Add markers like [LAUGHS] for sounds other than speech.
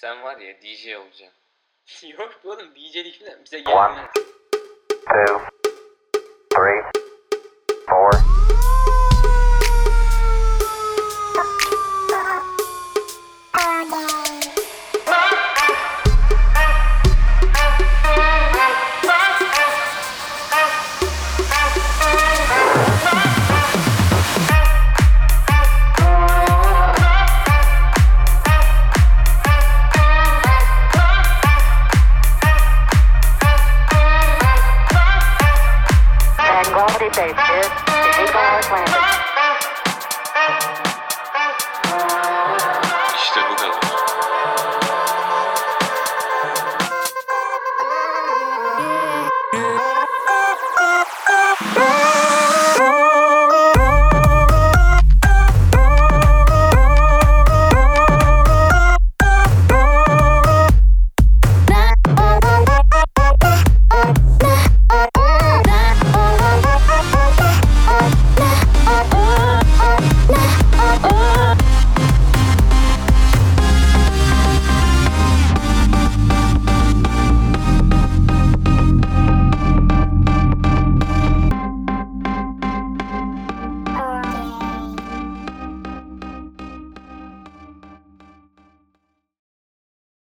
Sen var ya DJ olacaksın. [LAUGHS] Yok oğlum DJ'lik falan bize One. gelmez. two, Galway Bay, this is Eagle Hours Landing.